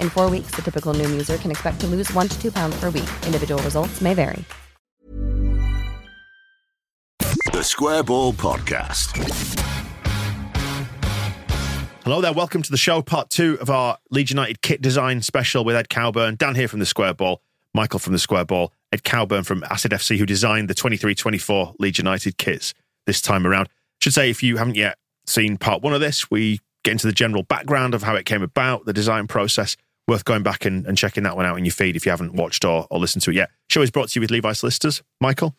In four weeks, the typical Noom user can expect to lose one to two pounds per week. Individual results may vary. The Square Ball Podcast. Hello there, welcome to the show, part two of our Leeds United kit design special with Ed Cowburn. Dan here from the Square Ball, Michael from the Square Ball, Ed Cowburn from Acid FC, who designed the 23 24 Leeds United kits this time around. Should say, if you haven't yet seen part one of this, we get into the general background of how it came about, the design process. Worth going back and, and checking that one out in your feed if you haven't watched or, or listened to it yet. Show is brought to you with Levi Solicitors. Michael?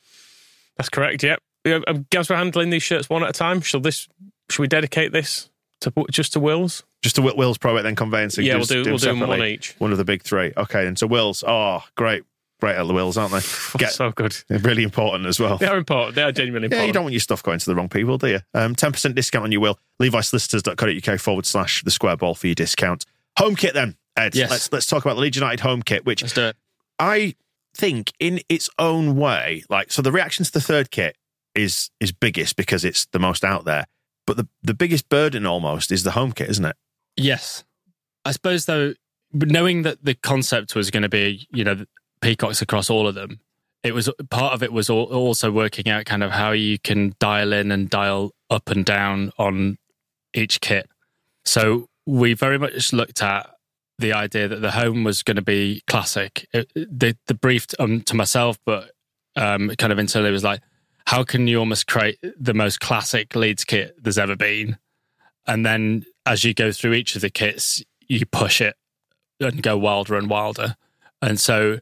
That's correct, yep. Yeah. Guys, we're handling these shirts one at a time. Shall this? Should we dedicate this to just to Wills? Just to Wills Probate, then conveyancing. Yeah, we'll do, do we'll do one each. One of the big three. Okay, and so Wills. Oh, great. Great at the Wills, aren't they? Get, so good. Really important as well. They are important. They are genuinely important. Yeah, you don't want your stuff going to the wrong people, do you? Um, 10% discount on your will. LeviSolicitors.co.uk forward slash the square ball for your discount. Home kit then, Ed. Yes. Let's, let's talk about the Leeds United home kit, which let's do it. I think in its own way, like, so the reaction to the third kit is is biggest because it's the most out there. But the, the biggest burden almost is the home kit, isn't it? Yes. I suppose though, knowing that the concept was going to be, you know, peacocks across all of them. It was part of it was also working out kind of how you can dial in and dial up and down on each kit. So we very much looked at the idea that the home was going to be classic. It, the, the brief um, to myself, but um, kind of internally was like, how can you almost create the most classic Leeds kit there's ever been? And then as you go through each of the kits, you push it and go wilder and wilder. And so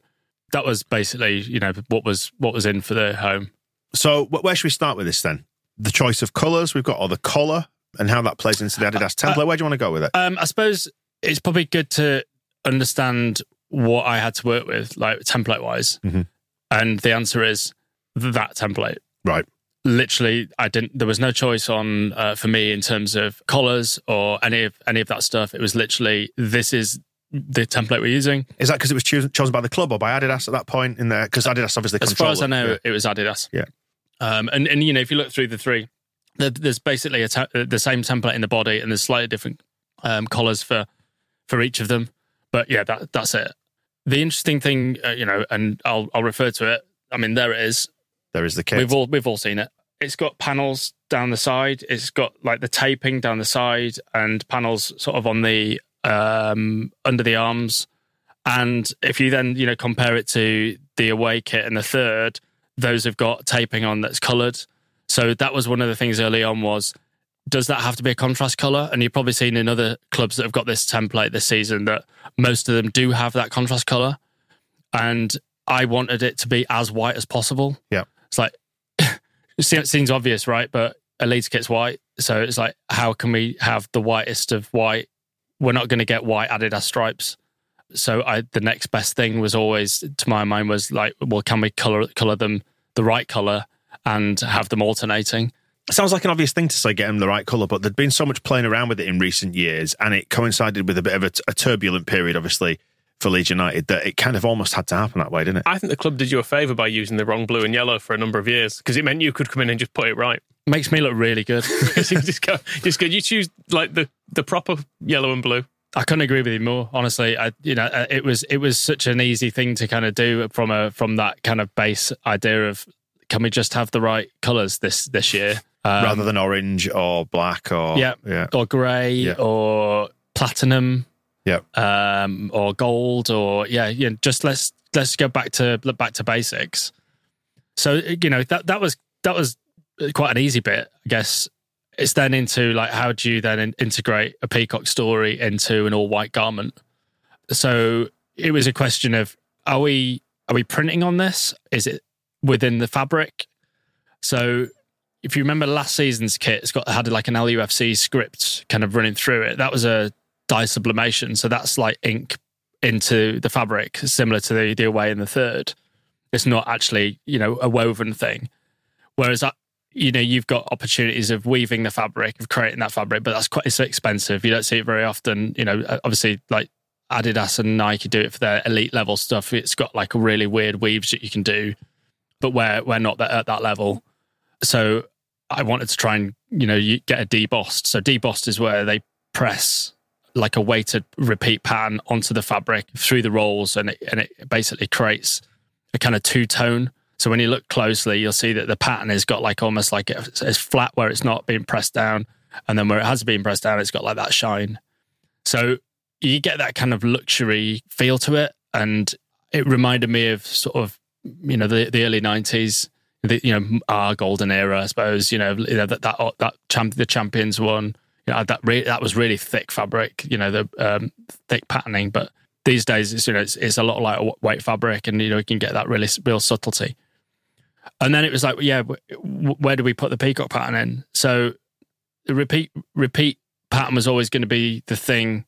that was basically, you know, what was what was in for the home. So where should we start with this then? The choice of colours we've got, or the collar, and how that plays into the Adidas uh, template. Uh, where do you want to go with it? Um, I suppose it's probably good to understand what I had to work with, like template wise. Mm-hmm. And the answer is that template. Right. Literally, I didn't. There was no choice on uh, for me in terms of collars or any of any of that stuff. It was literally this is the template we're using. Is that because it was chosen, chosen by the club or by Adidas at that point in there? Because Adidas obviously. As far as I know, yeah. it was Adidas. Yeah. Um, and and you know if you look through the three, there's basically te- the same template in the body, and there's slightly different um, collars for for each of them. But yeah, that that's it. The interesting thing, uh, you know, and I'll I'll refer to it. I mean, there it is. There is the kit. We've all we've all seen it. It's got panels down the side. It's got like the taping down the side and panels sort of on the um, under the arms. And if you then, you know, compare it to the away kit and the third, those have got taping on that's coloured. So that was one of the things early on was, does that have to be a contrast colour? And you've probably seen in other clubs that have got this template this season that most of them do have that contrast colour. And I wanted it to be as white as possible. Yeah. It's like, it seems obvious, right? But a Leeds kit's white. So it's like, how can we have the whitest of white we're not going to get white added as stripes. So I, the next best thing was always, to my mind, was like, well, can we color color them the right color and have them alternating? It sounds like an obvious thing to say, get them the right color, but there'd been so much playing around with it in recent years, and it coincided with a bit of a, a turbulent period, obviously, for Leeds United, that it kind of almost had to happen that way, didn't it? I think the club did you a favour by using the wrong blue and yellow for a number of years because it meant you could come in and just put it right. Makes me look really good. just go, just go. You choose like the the proper yellow and blue. I couldn't agree with you more. Honestly, I you know uh, it was it was such an easy thing to kind of do from a from that kind of base idea of can we just have the right colors this this year um, rather than orange or black or yeah, yeah. or grey yeah. or platinum yeah um, or gold or yeah yeah just let's let's go back to back to basics So you know that that was that was quite an easy bit, I guess. It's then into like how do you then in- integrate a peacock story into an all white garment? So it was a question of are we are we printing on this? Is it within the fabric? So if you remember last season's kit, it's got had like an LUFC script kind of running through it. That was a dye sublimation, so that's like ink into the fabric, similar to the the away in the third. It's not actually you know a woven thing. Whereas uh, you know you've got opportunities of weaving the fabric, of creating that fabric, but that's quite it's expensive. You don't see it very often. You know, uh, obviously like Adidas and Nike do it for their elite level stuff. It's got like really weird weaves that you can do, but we're we're not at that level. So I wanted to try and you know you get a debossed. So debossed is where they press like a weighted repeat pattern onto the fabric through the rolls, and it, and it basically creates a kind of two tone. So when you look closely, you'll see that the pattern has got like almost like it's, it's flat where it's not being pressed down, and then where it has been pressed down, it's got like that shine. So you get that kind of luxury feel to it, and it reminded me of sort of you know the the early nineties, the, you know our golden era, I suppose. You know, that that that champ, the champions one. You know that re- that was really thick fabric. You know the um, thick patterning, but these days it's you know it's, it's a lot like white fabric, and you know you can get that really real subtlety. And then it was like, yeah, where do we put the peacock pattern in? So the repeat repeat pattern was always going to be the thing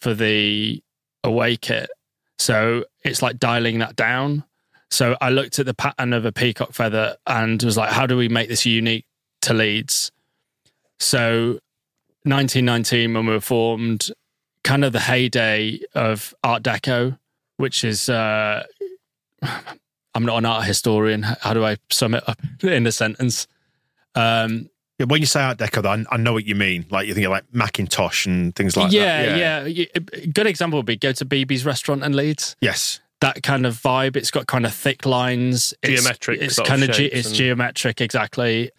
for the away kit. So it's like dialing that down. So I looked at the pattern of a peacock feather and was like, how do we make this unique to Leeds? So 1919, when we were formed, kind of the heyday of Art Deco, which is, uh, I'm not an art historian. How do I sum it up in a sentence? Um, when you say Art Deco, though, I, know what you mean. Like you're thinking like Mackintosh and things like yeah, that. Yeah, yeah. A good example would be go to Bibis restaurant in Leeds. Yes. That kind of vibe. It's got kind of thick lines. It's, Geometric It's sort of kind of, ge- it's and- geometric, exactly.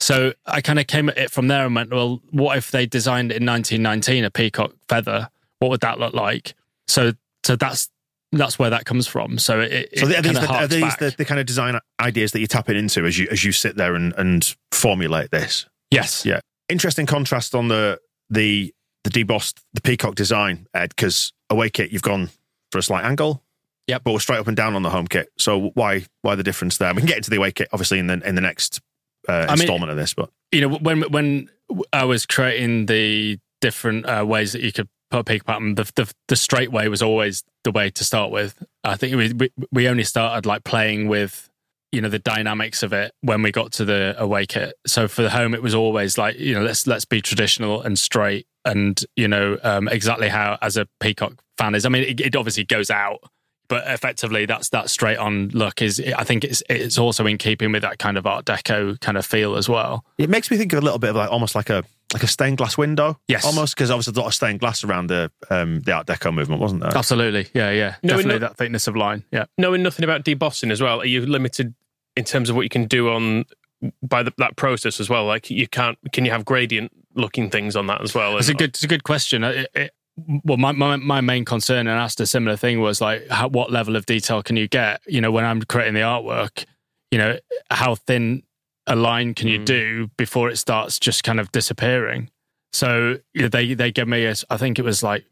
So I kind of came at it from there and went, well, what if they designed it in 1919 a peacock feather? What would that look like? So, so that's that's where that comes from. So it, it So are these, the, are these the, the kind of design ideas that you're tapping into as you as you sit there and, and formulate this? yes, Yeah. Interesting contrast on the the the debossed the peacock design, Ed, because away kit you've gone for a slight angle. Yep. But we're straight up and down on the home kit. So why why the difference there? We can get into the away kit obviously in the in the next uh, mean- installment of this, but you know when when I was creating the different uh, ways that you could put a peak pattern, the, the the straight way was always the way to start with. I think we we, we only started like playing with you know the dynamics of it when we got to the away kit. So for the home, it was always like you know let's let's be traditional and straight, and you know um, exactly how as a peacock fan is. I mean, it, it obviously goes out. But effectively, that's that straight on look. Is I think it's it's also in keeping with that kind of Art Deco kind of feel as well. it makes me think of a little bit of like almost like a like a stained glass window. Yes. Almost because obviously there's a lot of stained glass around the um the Art Deco movement, wasn't there? Absolutely, yeah, yeah, No, definitely no- that thickness of line. Yeah, Knowing nothing about debossing as well, are you limited in terms of what you can do on by the, that process as well? Like you can't, can you have gradient looking things on that as well? it's a good, it's a good question. It, it, well, my, my my main concern, and asked a similar thing, was like, how, what level of detail can you get? You know, when I'm creating the artwork, you know, how thin a line can you mm. do before it starts just kind of disappearing? So you know, they they gave me, a, I think it was like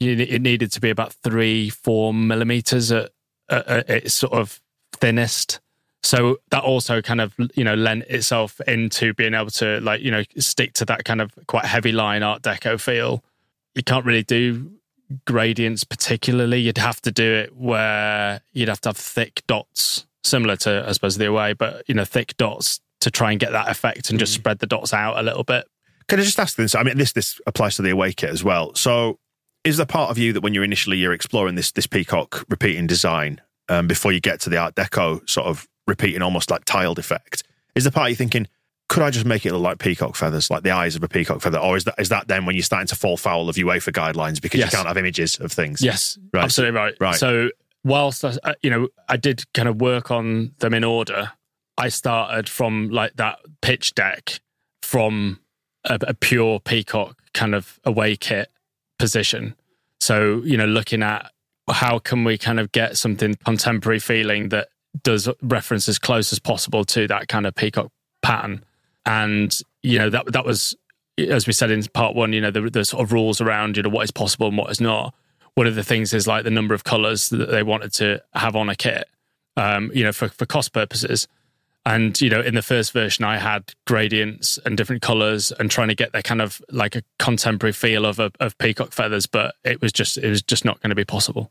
you, it needed to be about three, four millimeters at, at, at its sort of thinnest. So that also kind of you know lent itself into being able to like you know stick to that kind of quite heavy line Art Deco feel. You can't really do gradients particularly. You'd have to do it where you'd have to have thick dots, similar to I suppose the away, but you know thick dots to try and get that effect and just spread the dots out a little bit. Can I just ask this? I mean, this this applies to the away kit as well. So, is there part of you that when you're initially you're exploring this this peacock repeating design um, before you get to the Art Deco sort of repeating almost like tiled effect? Is the part of you thinking, could I just make it look like peacock feathers, like the eyes of a peacock feather, or is that is that then when you're starting to fall foul of UEFA guidelines because Yes. you can't have images of things? Yes, Right. absolutely right. Right. So whilst I, uh, you know I did kind of work on them in order, I started from like that pitch deck from a, a pure peacock kind of away kit position. So you know, looking at how can we kind of get something contemporary feeling that does reference as close as possible to that kind of peacock pattern. And you know that that was, as we said in part one, you know the, the sort of rules around you know what is possible and what is not. One of the things is like the number of colors that they wanted to have on a kit, um, you know, for for cost purposes. And you know, in the first version, I had gradients and different colors, and trying to get that kind of like a contemporary feel of of peacock feathers, but it was just it was just not going to be possible.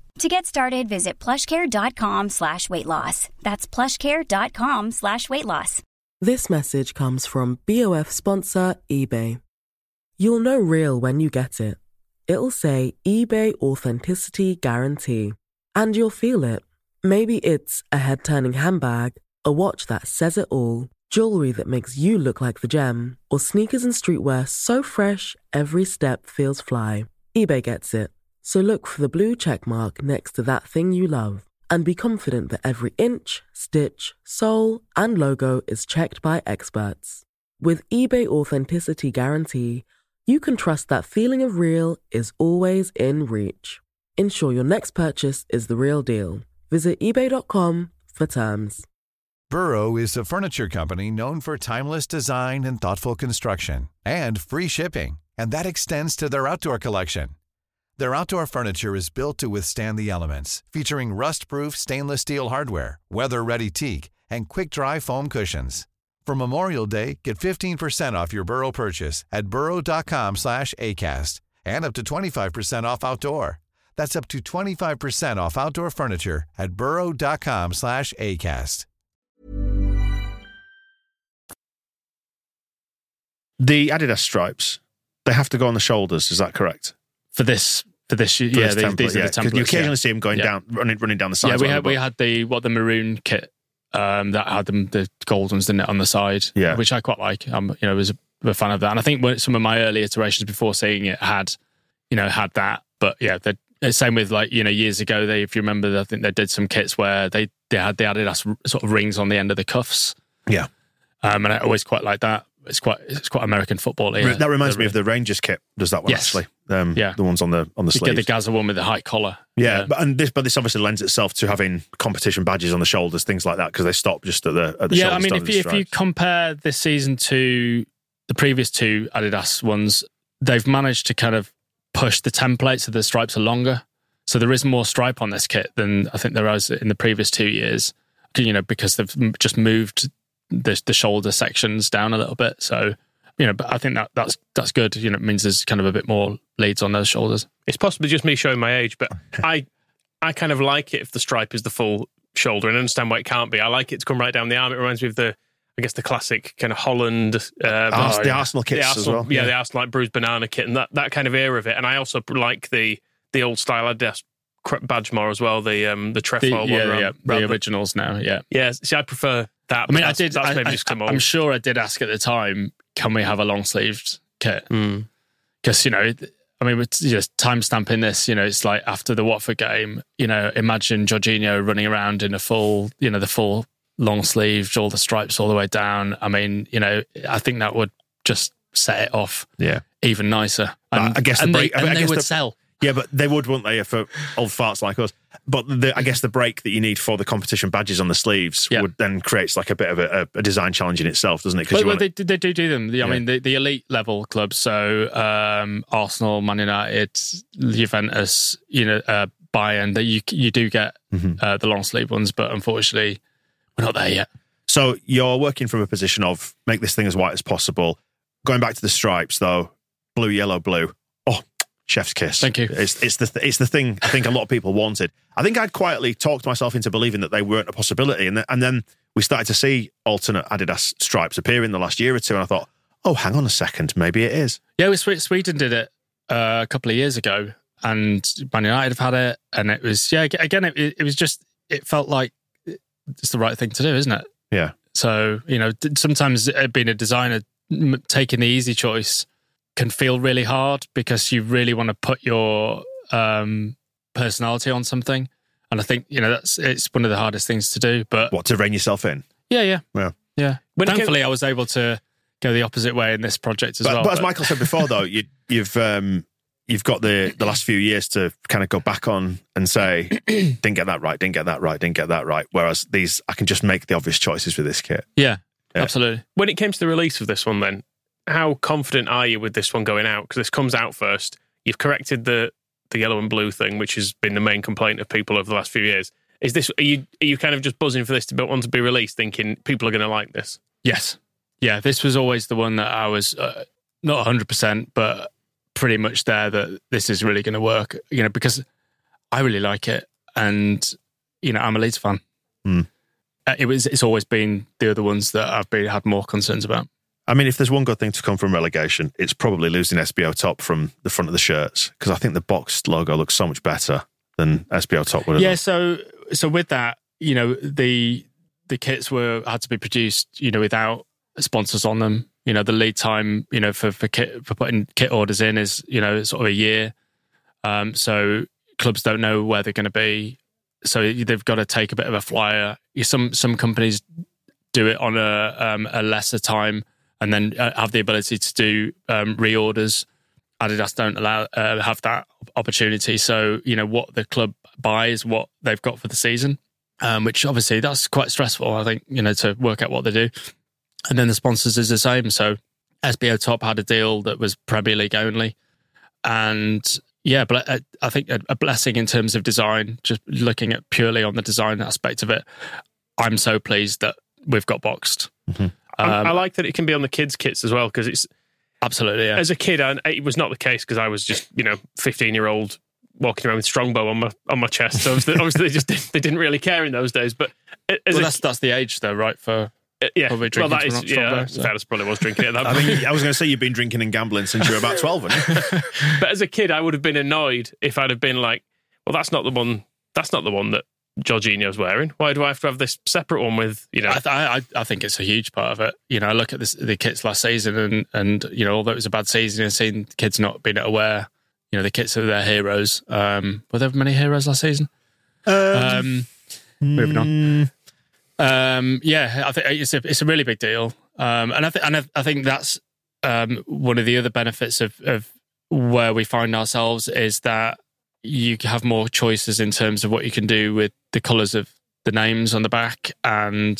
To get started, visit plushcare.com slash weight loss. That's plushcare.com slash weight loss. This message comes from BOF sponsor eBay. You'll know real when you get it. It'll say eBay Authenticity Guarantee. And you'll feel it. Maybe it's a head turning handbag, a watch that says it all, jewelry that makes you look like the gem, or sneakers and streetwear so fresh every step feels fly. eBay gets it. So look for the blue check mark next to that thing you love and be confident that every inch, stitch, sole, and logo is checked by experts. With eBay Authenticity Guarantee, you can trust that feeling of real is always in reach. Ensure your next purchase is the real deal. Visit eBay.com for terms. Burrow is a furniture company known for timeless design and thoughtful construction and free shipping, and that extends to their outdoor collection. Their outdoor furniture is built to withstand the elements, featuring rust-proof stainless steel hardware, weather-ready teak, and quick-dry foam cushions. For Memorial Day, get 15% off your Burrow purchase at burrow.com slash ACAST and up to 25% off outdoor. That's up to 25% off outdoor furniture at burrow.com slash ACAST. The Adidas stripes, they have to go on the shoulders. Is that correct? For this for this, For yeah, this these, template, these are yeah. the 'Cause templates. You occasionally yeah. see them going Yeah. down, running, running down the side. Yeah, we had the we had the what the maroon kit um, that had them the gold ones didn't it on the side, Yeah. which I quite like. I'm you know was a, a fan of that, and I think some of my early iterations before seeing it had you know had that, but yeah, the the same with like you know years ago they if you remember I think they did some kits where they they had the Adidas sort of rings on the end of the cuffs, Yeah. um, and I always quite like that. It's quite it's quite American football. Yeah. that reminds me of the Rangers kit. Does that one Yes. actually? Um, Yeah. the ones on the on the you get the Gazza one with the high collar. yeah, but and this but this obviously lends itself to having competition badges on the shoulders, things like that, because they stop just at the at the yeah. I mean, if you, if you compare this season to the previous two Adidas ones, they've managed to kind of push the template so the stripes are longer. So there is more stripe on this kit than I think there was in the previous two years. You know, because they've just moved the the shoulder sections down a little bit. So you know, but I think that that's that's good. You know, it means there's kind of a bit more Leeds on those shoulders. It's possibly just me showing my age, but I I kind of like it if the stripe is the full shoulder and understand why it can't be. I like it to come right down the arm. It reminds me of the I guess the classic kind of Holland, uh, Ars- the. Arsenal kits the as well, Yeah, yeah. the Arsenal like bruised banana kit and that, that kind of era of it. And I also like the the old style Adidas cr- badge more as well. The um the The, trefoil yeah, one. yeah, around- around the- originals now. Yeah. yeah, see, I prefer that. I but mean, I did. That's I, maybe I, just 'cause I'm I'm sure I did ask at the time, can we have a long sleeved kit? Mm. Because you know, I mean, it's just time stamping this. You know, it's like after the Watford game. You know, imagine Georginio running around in a full, you know, the full long sleeved, all the stripes all the way down. I mean, you know, I think that would just set it off yeah, even nicer. I- I guess the break- they, I and mean, I they would the- sell. Yeah, but they would, wouldn't they, for old farts like us? But the, I guess the break that you need for the competition badges on the sleeves Yeah. would then creates like a bit of a, a design challenge in itself, doesn't it? Because Well, they, they do do them. The- I Yeah. mean, the, the elite level clubs, so um, Arsenal, Man United, Juventus, you know, uh, Bayern, that you you do get Mm-hmm. uh, the long sleeve ones, but unfortunately, we're not there yet. So you're working from a position of make this thing as white as possible. Going back to the stripes, though, blue, yellow, blue. Oh, chef's kiss. Thank you. It's it's the it's the thing I think a lot of people wanted. I think I'd quietly talked myself into believing that they weren't a possibility, and then, and then we started to see alternate Adidas stripes appear in the last year or two, and I thought, oh, hang on a second, maybe it is. Yeah, well, Sweden did it uh, a couple of years ago, and Man United have had it, and it was yeah. Again, it, it was just it felt like it's the right thing to do, isn't it? Yeah. So you know, sometimes being a designer, taking the easy choice can feel really hard because you really want to put your um, personality on something. And I think you know that's it's one of the hardest things to do. But What to rein yourself in? yeah, yeah, Yeah. yeah. When it came- Thankfully, I was able to go the opposite way in this project as But, well. but as Michael said before, though, you, you've um, you've got the the last few years to kind of go back on and say, didn't get that right, didn't get that right, didn't get that right. Whereas these, I can just make the obvious choices with this kit. yeah, Yeah. absolutely. When it came to the release of this one, then how confident are you with this one going out? Because this comes out first. You've corrected the the yellow and blue thing, which has been the main complaint of people over the last few years. Is this are you are you kind of just buzzing for this to be, want to be released, thinking people are going to like this? Yes. Yeah, this was always the one that I was uh, not 100%, but pretty much there that this is really going to work, you know, because I really like it. And, you know, I'm a Leeds fan. Hmm. Uh, It was, it's always been the other ones that I've been, had more concerns about. I mean, if there's one good thing to come from relegation, it's probably losing SBOTOP from the front of the shirts because I think the boxed logo looks so much better than SBOTOP would have. Yeah. done. So, so with that, you know, the, the kits were, had to be produced, you know, without sponsors on them. You know, the lead time, you know, for, for kit, for putting kit orders in is, you know, sort of a year. Um, so clubs don't know where they're going to be. So they've got to take a bit of a flyer. Some some companies do it on a um, a lesser time and then uh, have the ability to do um, reorders. Adidas don't allow uh, have that opportunity. So you know what the club buys, what they've got for the season, um, which obviously that's quite stressful. I think you know to work out what they do, and then the sponsors is the same. So SBOTOP had a deal that was Premier League only, and yeah, but I, I think a, blessing in terms of design. Just looking at purely on the design aspect of it, I'm so pleased that we've got boxed. I- Um, I like that it can be on the kids' kits as well because it's Absolutely, yeah. as a kid, I, it was not the case because I was just you know 15 year old walking around with strongbow on my on my chest. So obviously, obviously they just didn't, they didn't really care in those days. But as well, a, that's that's the age though, right? For yeah, probably well drinking that to is not yeah. strongbow, so. Ferris probably was drinking at that I mean, I was going to say you've been drinking and gambling since you were about 12, you? but as a kid, I would have been annoyed if I'd have been like, well, that's not the one. That's not the one that Georginio's wearing. Why do I have to have this separate one with you know? I, th- I I think it's a huge part of it. You know, I look at this, the kits last season, and and you know, although it was a bad season, and seeing kids not being aware, you know, the kits are their heroes. Um, were there many heroes last season? Um, moving on. Um, yeah, I think it's a it's a really big deal, um, and I think and I, I think that's um, one of the other benefits of of where we find ourselves is that you have more choices in terms of what you can do with the colours of the names on the back, and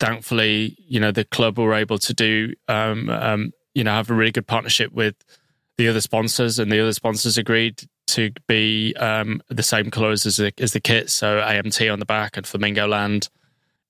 thankfully, you know, the club were able to do, um, um, you know, have a really good partnership with the other sponsors, and the other sponsors agreed to be um, the same colours as the, as the kit, so AMT on the back and Flamingo Land.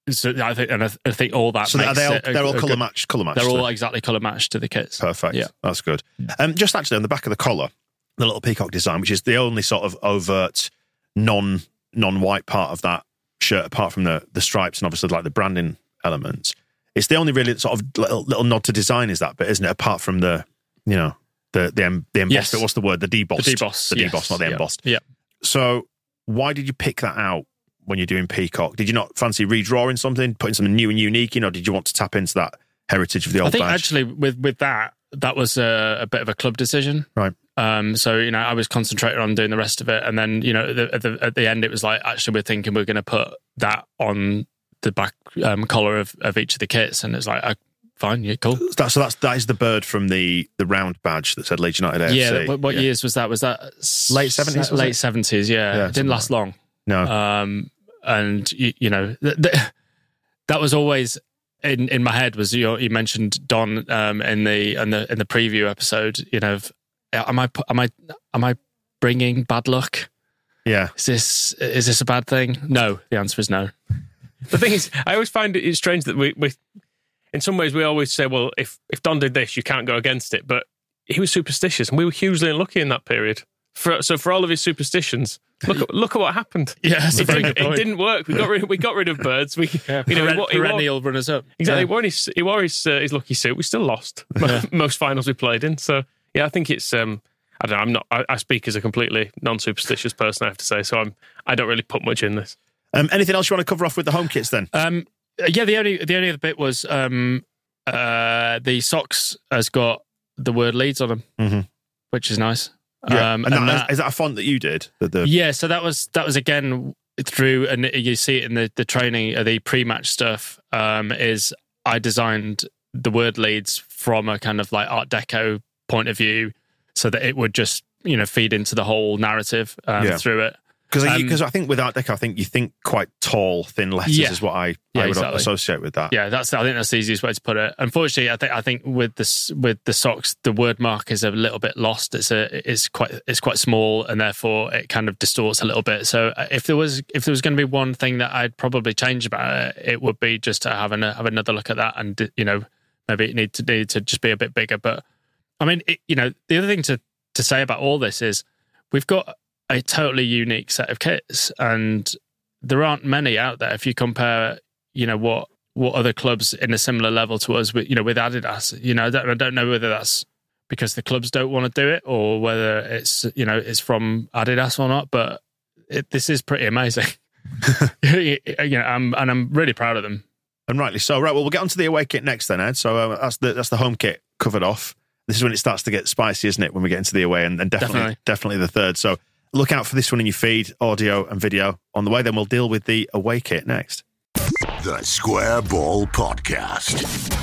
So I think, and I, I think all that. So are they all, a- they're all a colour matched. Colour matched. They're all exactly colour matched to the kits. Perfect. Yeah. That's good. Um, just actually on the back of the collar, the little peacock design, which is the only sort of overt non non white part of that shirt, apart from the the stripes and obviously like the branding elements. It's the only really sort of little, little nod to design is that bit, isn't it? Apart from the you know the the em, the embossed. Yes. What's the word? The debossed. The deboss, The yes. debossed, not the Yeah. embossed. Yeah. So why did you pick that out when you're doing peacock? Did you not fancy redrawing something, putting something new and unique in, or did you want to tap into that heritage of the old I think badge? actually with with that that was a, a bit of a club decision. Right. Um, so you know, I was concentrating on doing the rest of it, and then you know, the, at the at the end, it was like actually we're thinking we're going to put that on the back um, collar of, of each of the kits, and it's like, uh, fine, yeah, cool. That, so that's that is the bird from the the round badge that said Leeds United AFC. Yeah. What, what Yeah. years was that? Was that Late 70s, Late seventies. Yeah. Yeah, it didn't last long. No, Um, and you, you know th- th- that was always in in my head was you, you mentioned Don um, in the in the in the preview episode. You know, of, am I am I am I bringing bad luck? yeah. Is this is this a bad thing? No, the answer is no. The thing is, I always find it strange that we, we, in some ways, we always say, well, if if Don did this, you can't go against it. But he was superstitious, and we were hugely unlucky in that period. For, so for all of his superstitions, look at look at what happened. Yeah, that's it, didn't, it didn't work. We got rid we got rid of birds. We you know he, Peren- wa- he wore- perennial runners up. exactly. Yeah. He wore his he wore his, uh, his lucky suit. We still lost most finals we played in. So yeah, I think it's um I don't know. I'm not. I, I speak as a completely non-superstitious person. I have to say. So I'm. I don't really put much in this. Um, anything else you want to cover off with the home kits then? Um, Yeah, the only the only other bit was um uh the socks has got the word Leeds on them, Mhm. which is nice. Yeah. Um, and and that, that- is that a font that you did? The, the, yeah, so that was that was again through, and you see it in the the training, uh, the pre-match stuff. Um, is I designed the word Leeds from a kind of like Art Deco point of view, so that it would just you know feed into the whole narrative um, Yeah. through it. Because Um, because I think with Art Deco, I think you think quite tall, thin letters Yeah. is what I, Yeah, I would exactly. associate with that. Yeah, that's I think that's the easiest way to put it. Unfortunately, I think I think with this with the socks, the word mark is a little bit lost. It's a it's quite it's quite small, and therefore it kind of distorts a little bit. So uh, if there was if there was going to be one thing that I'd probably change about it, it would be just to have an, have another look at that, and you know maybe it need to need to just be a bit bigger. But I mean, it, you know, the other thing to to say about all this is we've got a totally unique set of kits, and there aren't many out there. If you compare, you know, what what other clubs in a similar level to us, with you know, with Adidas, you know, I don't, I don't know whether that's because the clubs don't want to do it or whether it's you know it's from Adidas or not. But it, this is pretty amazing. you know, I'm, and I'm really proud of them. And rightly so. Right, well, we'll get onto the away kit next then, Ed. So uh, that's the that's the home kit covered off. This is when it starts to get spicy, isn't it? When we get into the away, and, and definitely, definitely Definitely. the third. So look out for this one in your feed, audio and video on the way. Then we'll deal with the away kit next. The Square Ball Podcast.